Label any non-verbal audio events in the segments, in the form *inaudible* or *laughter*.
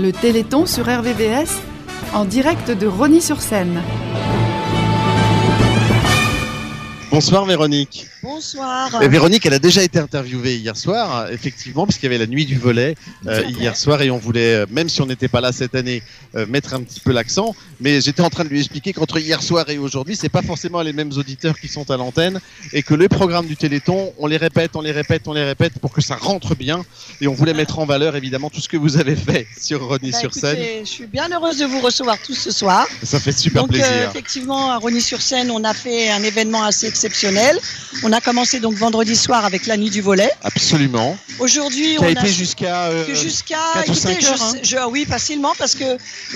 Le Téléthon sur RVVS en direct de Rony-sur-Seine. Bonsoir Véronique. Bonsoir. Et Véronique, elle a déjà été interviewée hier soir, effectivement, puisqu'il y avait la nuit du volet euh, hier soir et on voulait, euh, même si on n'était pas là cette année, euh, mettre un petit peu l'accent. Mais j'étais en train de lui expliquer qu'entre hier soir et aujourd'hui, c'est pas forcément les mêmes auditeurs qui sont à l'antenne et que les programmes du Téléthon, on les répète, on les répète, on les répète pour que ça rentre bien. Et on voulait mettre en valeur évidemment tout ce que vous avez fait *laughs* sur Rony Bah, sur écoutez, scène. Je suis bien heureuse de vous recevoir tous ce soir. Ça fait super donc euh, plaisir. effectivement, à Rony-sur-Seine, on a fait un événement assez exceptionnel. On a commencé donc vendredi soir avec la nuit du volet. Absolument. Aujourd'hui, on a été jusqu'à. euh, jusqu'à quatre ou écoutez, cinq je heures, hein. sais- je- oui facilement parce que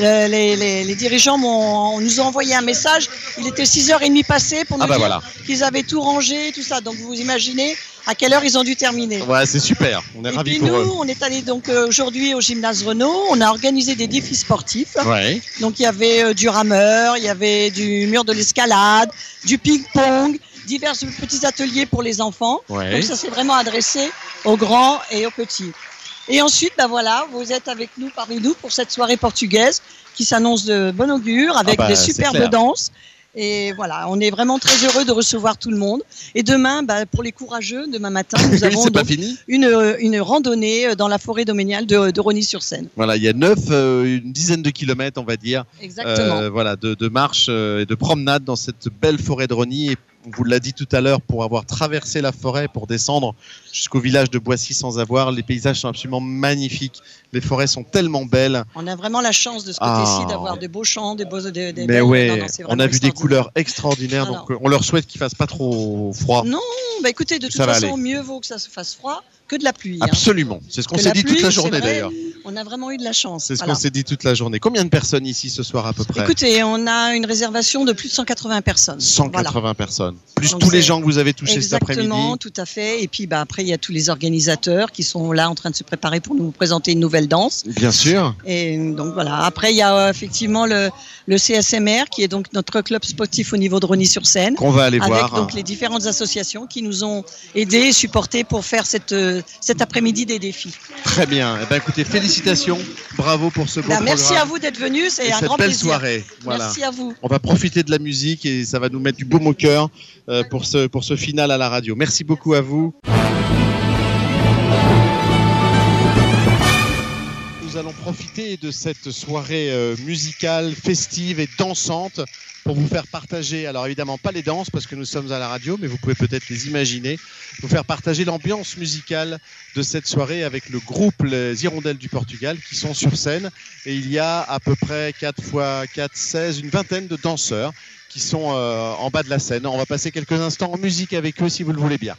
euh, les, les- les dirigeants m'ont- nous ont envoyé un message. Il était 6h30 passé pour nous Ah bah dire voilà. qu'ils avaient tout rangé, tout ça. Donc vous imaginez à quelle heure ils ont dû terminer. Ouais, c'est super. On est Et ravis puis pour nous, eux. on est allé donc euh, aujourd'hui au gymnase Renault. On a organisé des défis sportifs. Ouais. Donc il y avait euh, du rameur, il y avait du mur de l'escalade, du ping-pong, divers petits ateliers pour les enfants. Ouais. Donc ça s'est vraiment adressé aux grands et aux petits. Et ensuite, ben voilà, vous êtes avec nous parmi nous pour cette soirée portugaise qui s'annonce de bon augure avec Ah bah, des c'est superbes danses. Et voilà, on est vraiment très heureux de recevoir tout le monde. Et demain, ben, pour les courageux, demain matin, nous *laughs* avons c'est donc fini. une, une randonnée dans la forêt domaniale de, de Rony-sur-Seine. Voilà, il y a neuf, euh, une dizaine de kilomètres, on va dire, Exactement. euh, voilà, de, de marche euh, et de promenade dans cette belle forêt de Rony. Et vous l'a dit tout à l'heure, pour avoir traversé la forêt, pour descendre jusqu'au village de Boissy sans avoir, les paysages sont absolument magnifiques. Les forêts sont tellement belles. On a vraiment la chance de ce Ah. côté-ci d'avoir de beaux champs, des beaux. Mais belles- ouais, non, non, c'est on a vu des couleurs extraordinaires. Alors. Donc euh, on leur souhaite qu'il fasse pas trop froid. Non, bah écoutez, de toute Ça façon, mieux vaut que ça se fasse froid que de la pluie. hein. Absolument. C'est ce qu'on s'est dit toute la journée d'ailleurs. On a vraiment eu de la chance. C'est ce Voilà. qu'on s'est dit toute la journée. Combien de personnes ici ce soir à peu près? Écoutez, on a une réservation de plus de 180 personnes. 180 Voilà. personnes. Plus Donc tous les gens que vous avez touchés cet après-midi. Exactement, tout à fait. Et puis bah, après, il y a tous les organisateurs qui sont là en train de se préparer pour nous présenter une nouvelle danse. Bien sûr. Et donc voilà. Après, il y a euh, effectivement le, le CSMR qui est donc notre club sportif au niveau de Rony-sur-Seine. Qu'on va aller avec voir. donc les différentes associations qui nous ont aidés et supportés pour faire cette, euh, cet après-midi des défis. Très bien. Eh ben, écoutez, félicitations. Bravo pour ce beau Ben, merci programme. à vous d'être venus, c'est un cette grand belle plaisir. soirée. Voilà. Merci à vous. On va profiter de la musique et ça va nous mettre du baume au cœur euh, pour ce pour ce final à la radio. Merci beaucoup à vous. Nous allons profiter de cette soirée euh, musicale, festive et dansante pour vous faire partager, alors évidemment pas les danses parce que nous sommes à la radio, mais vous pouvez peut-être les imaginer, vous faire partager l'ambiance musicale de cette soirée avec le groupe Les Hirondelles du Portugal qui sont sur scène. Et il y a à peu près 4 fois 4, 16, une vingtaine de danseurs qui sont euh, en bas de la scène. On va passer quelques instants en musique avec eux si vous le voulez bien.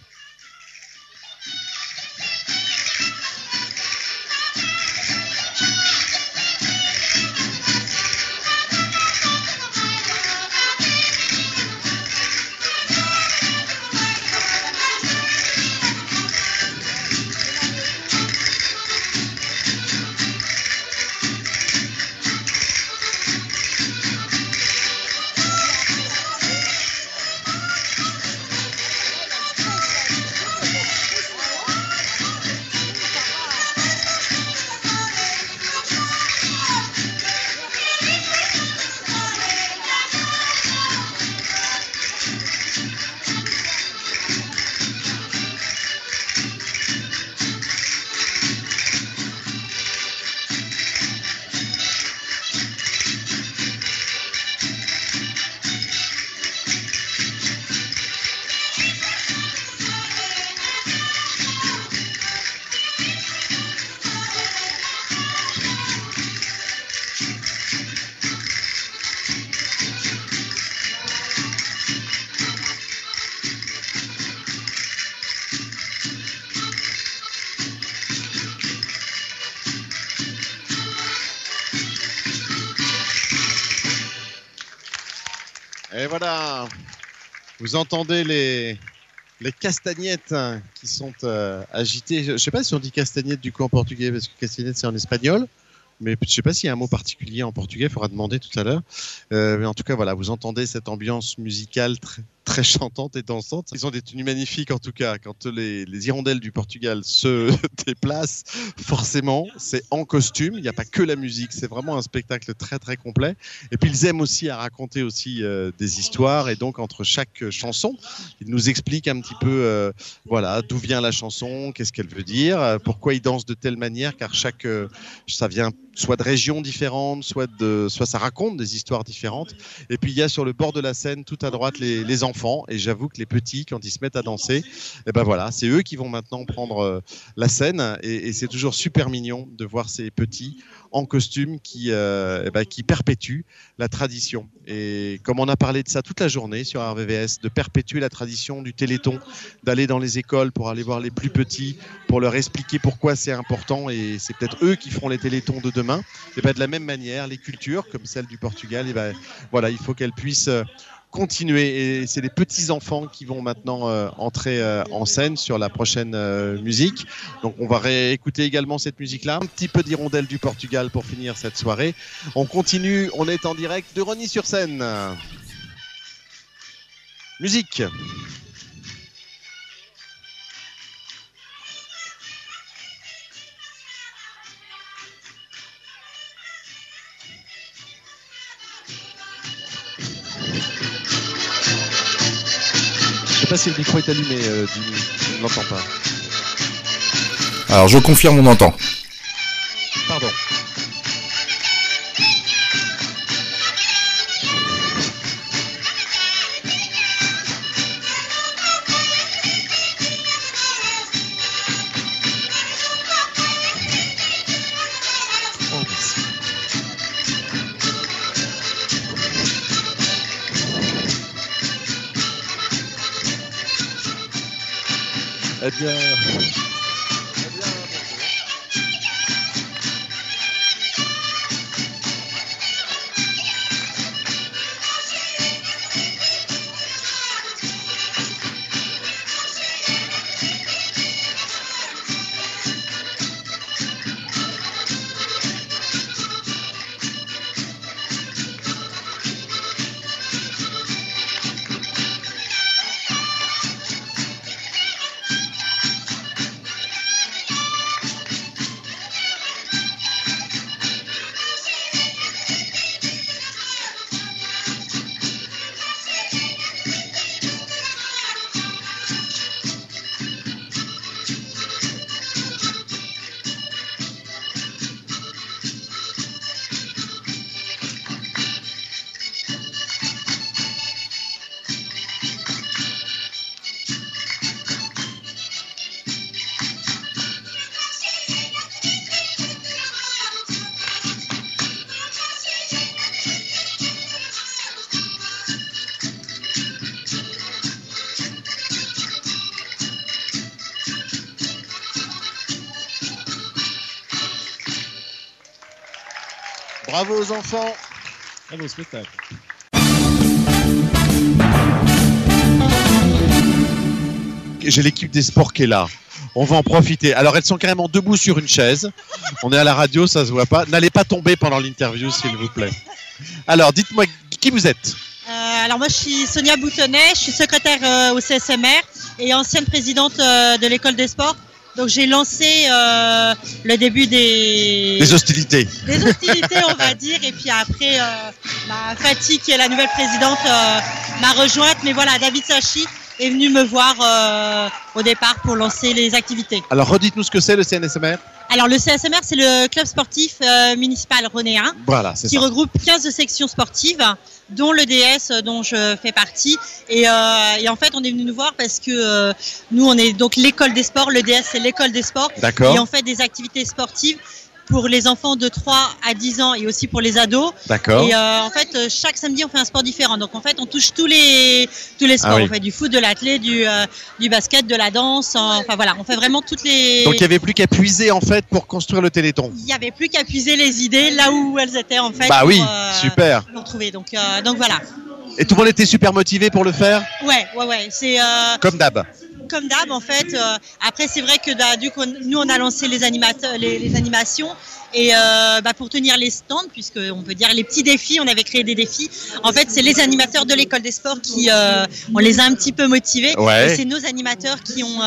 Et voilà, vous entendez les, les castagnettes hein, qui sont euh, agitées. Je ne sais pas si on dit castagnette du coup en portugais, parce que castagnette c'est en espagnol. Mais je ne sais pas s'il y a un mot particulier en portugais, il faudra demander tout à l'heure. Euh, mais en tout cas, voilà, vous entendez cette ambiance musicale tr- très chantantes et dansantes. Ils ont des tenues magnifiques en tout cas. Quand les, les hirondelles du Portugal se *laughs* déplacent, forcément, c'est en costume. Il n'y a pas que la musique, c'est vraiment un spectacle très très complet. Et puis ils aiment aussi à raconter aussi euh, des histoires et donc entre chaque chanson, ils nous expliquent un petit peu, euh, voilà, d'où vient la chanson, qu'est-ce qu'elle veut dire, euh, pourquoi ils dansent de telle manière, car chaque, ça vient soit de régions différentes, soit de, soit ça raconte des histoires différentes. Et puis il y a sur le bord de la scène, tout à droite, les, les enfants. Et j'avoue que les petits, quand ils se mettent à danser, et ben voilà, c'est eux qui vont maintenant prendre euh, la scène. Et, c'est toujours super mignon de voir ces petits en costume qui, euh, eh ben, qui perpétuent la tradition. Et comme on a parlé de ça toute la journée sur RVVS, de perpétuer la tradition du Téléthon, d'aller dans les écoles pour aller voir les plus petits, pour leur expliquer pourquoi c'est important. Et c'est peut-être eux qui feront les Télétons de demain. Et ben, de la même manière, les cultures, comme celle du Portugal, et ben, voilà, il faut qu'elles puissent euh, continuer. Et c'est les petits enfants qui vont maintenant euh, entrer euh, en scène sur la prochaine euh, musique. Donc on va réécouter également cette musique-là. Un petit peu d'hirondelle du Portugal pour finir cette soirée. On continue, on est en direct de Rony sur scène. Musique. Je sais pas si le micro est allumé, euh, Jimmy. Je ne l'entends pas. Alors je confirme, on entend. Ờ, eh bien. Bravo aux enfants. Bravo, spectacle. J'ai l'équipe des sports qui est là. On va en profiter. Alors, elles sont carrément debout sur une chaise. On est à la radio, ça se voit pas. N'allez pas tomber pendant l'interview, s'il vous plaît. Alors, dites-moi qui vous êtes? Euh, alors moi je suis Sonia Boutonnet, je suis secrétaire euh, au CSMR et ancienne présidente euh, de l'école des sports. Donc j'ai lancé euh, le début des, Des hostilités. des hostilités on va dire et puis après euh, bah, Fatih qui est la nouvelle présidente euh, m'a rejointe mais voilà David Sachi est venu me voir euh, au départ pour lancer les activités. Alors, redites-nous ce que c'est le CNSMR. Alors le CSMR c'est le club sportif euh, municipal renéen Voilà, qui ça. regroupe 15 sections sportives, dont le DS euh, dont je fais partie. Et, euh, et en fait, on est venu nous voir parce que euh, nous, on est donc l'école des sports. Le DS, c'est l'école des sports. D'accord, Et on fait des activités sportives pour les enfants de 3 à 10 ans et aussi pour les ados. d'accord. Et euh, en fait, euh, chaque samedi, on fait un sport différent. Donc en fait, on touche tous les tous les sports. Ah oui. On fait du foot, de l'athlé, du euh, du basket, de la danse. Enfin voilà, on fait vraiment toutes les. Donc, il n'y avait plus qu'à puiser, en fait, pour construire le Téléthon. il n'y avait plus qu'à puiser les idées là où elles étaient en fait. Bah pour, oui, euh, super. pour trouver. Donc, donc voilà. Et tout le monde était super motivé pour le faire, Ouais, ouais, ouais. C'est comme d'hab. Comme d'hab, en fait. euh, après, c'est vrai que bah, du coup, nous, on a lancé les, animateurs, les, les animations. Et euh, bah, pour tenir les stands, puisque on peut dire les petits défis, on avait créé des défis. En fait, c'est les animateurs de l'école des sports qui, euh, on les a un petit peu motivés. Ouais. Et c'est nos animateurs qui ont,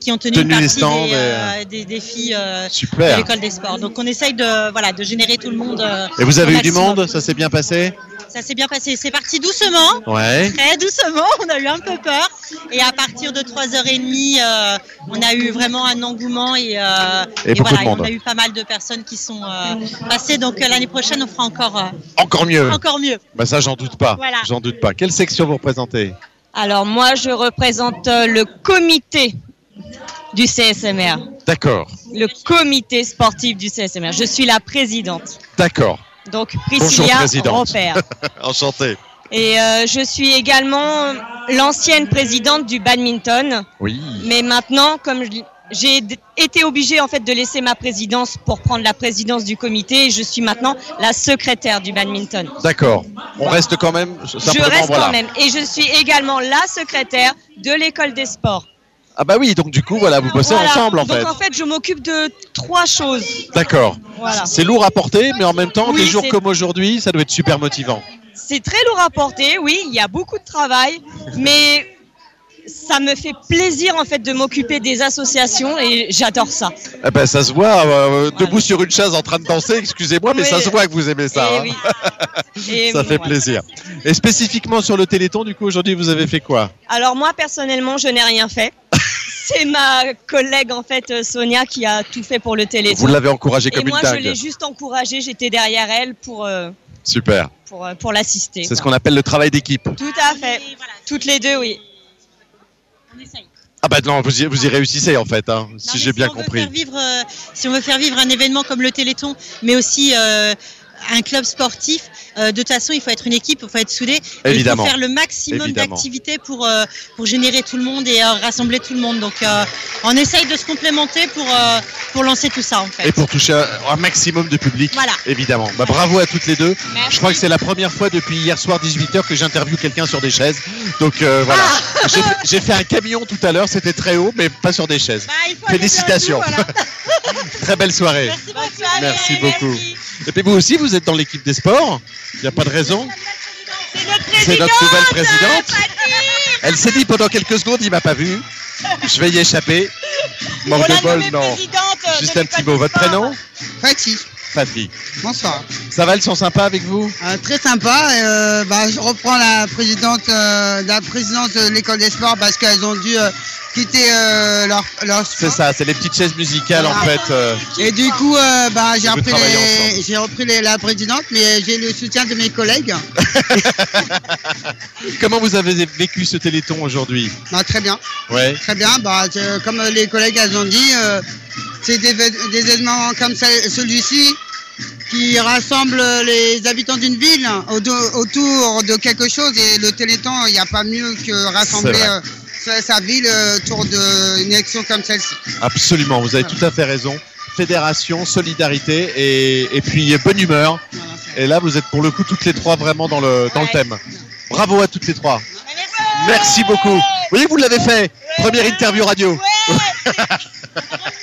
qui ont tenu, Tenu une les stands des, et, des défis de l'école des sports. Donc, on essaye de, voilà, de générer tout le monde. Et vous avez eu du monde? Ça s'est bien passé? Ça s'est bien passé. C'est parti doucement Ouais. très doucement, *laughs* on a eu un peu peur. Et à partir de 3h30, euh, on a eu vraiment un engouement et, euh, Et voilà, on a eu pas mal de personnes qui sont euh, passées. Donc l'année prochaine, on fera encore, euh, Encore mieux. encore mieux. Bah ça, j'en doute pas. Voilà. J'en doute pas. Quelle section vous représentez? Alors moi, je représente euh, le comité du CSMR, D'accord. le comité sportif du CSMR. Je suis la présidente. D'accord. Donc Bonjour, Priscilla présidente. Repère. *laughs* Enchanté. Et euh, je suis également l'ancienne présidente du badminton. Oui. Mais maintenant, comme j'ai été obligée en fait de laisser ma présidence pour prendre la présidence du comité, je suis maintenant la secrétaire du badminton. D'accord. On reste quand même. Je reste voilà. quand même et je suis également la secrétaire de l'école des sports. Ah bah oui. Donc du coup, voilà, vous bossez Voilà. ensemble en Donc fait. en fait, je m'occupe de trois choses. D'accord. Voilà. C'est lourd à porter, mais en même temps, Oui, des jours comme aujourd'hui, ça doit être super motivant. C'est très lourd à porter, oui, il y a beaucoup de travail, mais ça me fait plaisir en fait de m'occuper des associations et j'adore ça. Eh ben, ça se voit euh, debout sur une chaise en train de danser. Excusez-moi, mais ça se voit que vous aimez ça. Et hein. oui. *laughs* Ça fait plaisir. Et spécifiquement sur le Téléthon, du coup, aujourd'hui, vous avez fait quoi? Alors moi personnellement, je n'ai rien fait. *laughs* C'est ma collègue en fait euh, Sonia qui a tout fait pour le téléthon. Vous l'avez encouragé et comme moi une je l'ai juste encouragée, j'étais derrière elle pour euh, Super. pour, euh, pour l'assister. C'est ce qu'on appelle le travail d'équipe. Tout à fait. Voilà, Toutes les deux, oui. on essaye. Ah bah non, vous y, vous y réussissez en fait, hein, Non, si j'ai bien on veut compris. faire vivre, euh, si on veut faire vivre un événement comme le Téléthon, mais aussi euh, un club sportif, euh, de toute façon, il faut être une équipe, il faut être soudé. Évidemment. Il faut faire le maximum d'activités pour, euh, pour générer tout le monde et euh, rassembler tout le monde. Donc, on essaye de se complémenter pour, pour lancer tout ça, en fait. Et pour toucher un, maximum de public, Voilà. évidemment. Bah, bravo à toutes les deux. Merci. Je crois que c'est la première fois depuis hier soir 18h que j'interviewe quelqu'un sur des chaises. Donc euh, voilà. Ah. J'ai fait- un camion tout à l'heure, c'était très haut, mais pas sur des chaises. Bah, Félicitations. voilà. *laughs* Très belle soirée. Merci beaucoup. Merci beaucoup. Et puis vous aussi, vous êtes dans l'équipe des sports. Il n'y a pas de raison. C'est notre nouvelle présidente. Elle s'est dit pendant quelques secondes, il m'a pas vu. Je vais y échapper. Manque de bol, non. Juste un petit mot. Votre prénom Fatih, Fatih. bonsoir. Ça va, elles sont sympas avec vous? Euh, très sympa. euh, bah, je reprends la présidente, euh, la présidence de l'école des sports parce qu'elles ont dû quitter euh, leur, leur C'est ça, c'est les petites chaises musicales en fait. euh, Et du coup, euh, bah, j'ai repris, les- j'ai repris les- la présidente, mais j'ai le soutien de mes collègues. *laughs* Comment vous avez vécu ce téléthon aujourd'hui? Bah, très bien, Ouais. très bien. Bah, comme les collègues elles ont dit, euh, c'est des, vé- des événements comme ce- celui-ci qui rassemble les habitants d'une ville au- autour de quelque chose. Et le Téléthon, il n'y a pas mieux que rassembler sa, ville autour d'une élection comme celle-ci. Absolument, vous avez tout à fait raison. Fédération, solidarité et, et puis bonne humeur. Voilà, Et là, vous êtes pour le coup toutes les trois vraiment dans le, dans le thème. Bravo à toutes les trois. Merci beaucoup. Oui, vous l'avez fait. Première interview radio. *laughs*